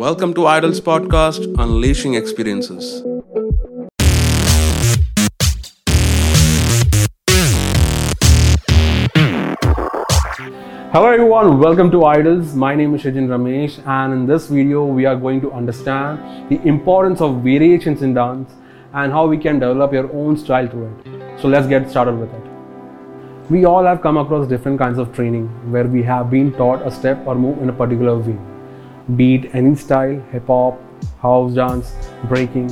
Welcome to Idols Podcast, Unleashing Experiences. Hello everyone, welcome to Idols. My name is Shajin Ramesh and in this video we are going to understand the importance of variations in dance and how we can develop your own style to it. So let's get started with it. We all have come across different kinds of training where we have been taught a step or move in a particular way. Be it any style, hip hop, house dance, breaking.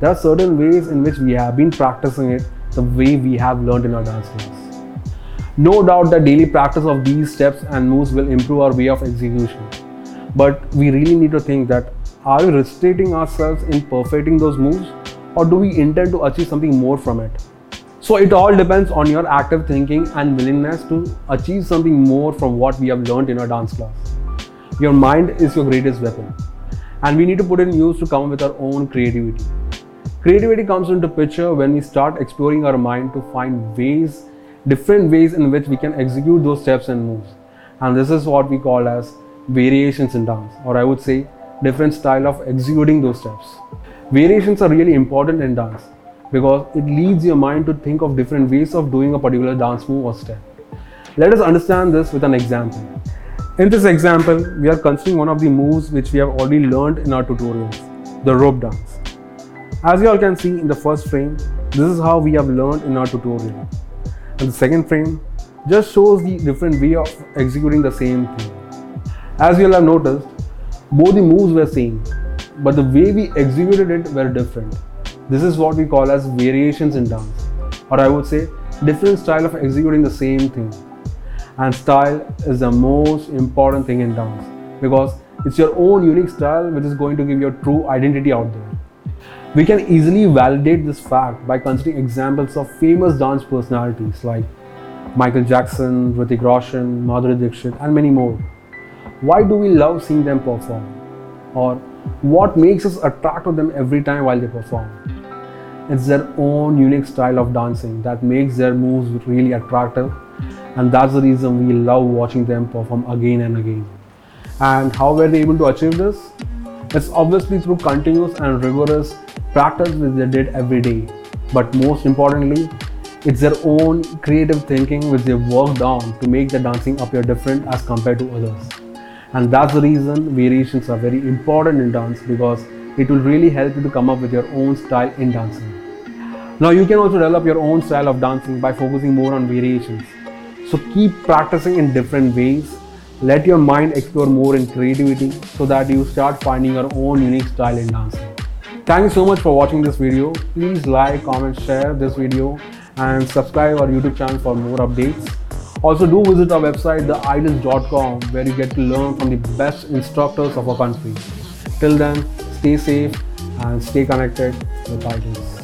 There are certain ways in which we have been practicing it the way we have learned in our dance class. No doubt that daily practice of these steps and moves will improve our way of execution. But we really need to think that are we restricting ourselves in perfecting those moves or do we intend to achieve something more from it? So it all depends on your active thinking and willingness to achieve something more from what we have learned in our dance class. Your mind is your greatest weapon and we need to put in use to come up with our own creativity. Creativity comes into picture when we start exploring our mind to find ways different ways in which we can execute those steps and moves. And this is what we call as variations in dance, or I would say different style of executing those steps. Variations are really important in dance because it leads your mind to think of different ways of doing a particular dance move or step. Let us understand this with an example. In this example, we are considering one of the moves which we have already learned in our tutorials, the rope dance. As you all can see in the first frame, this is how we have learned in our tutorial and the second frame just shows the different way of executing the same thing. As you'll have noticed, both the moves were same, but the way we executed it were different. This is what we call as variations in dance, or I would say different style of executing the same thing. And style is the most important thing in dance because it's your own unique style which is going to give your true identity out there. We can easily validate this fact by considering examples of famous dance personalities like Michael Jackson, Hrithik Roshan, Madhuri Dixit, and many more. Why do we love seeing them perform? Or what makes us attract to them every time while they perform? It's their own unique style of dancing that makes their moves really attractive, and that's the reason we love watching them perform again and again. And how were they able to achieve this? It's obviously through continuous and rigorous practice which they did every day. But most importantly, it's their own creative thinking which they worked on to make the dancing appear different as compared to others. And that's the reason variations are very important in dance because it will really help you to come up with your own style in dancing. Now you can also develop your own style of dancing by focusing more on variations. So keep practicing in different ways. Let your mind explore more in creativity so that you start finding your own unique style in dancing. Thank you so much for watching this video. Please like, comment, share this video and subscribe our YouTube channel for more updates. Also do visit our website theidols.com where you get to learn from the best instructors of our country. Till then, stay safe and stay connected with Idols.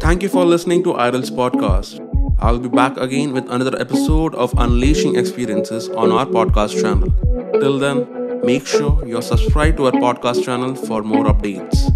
Thank you for listening to Idols Podcast. I'll be back again with another episode of Unleashing Experiences on our podcast channel. Till then, make sure you're subscribed to our podcast channel for more updates.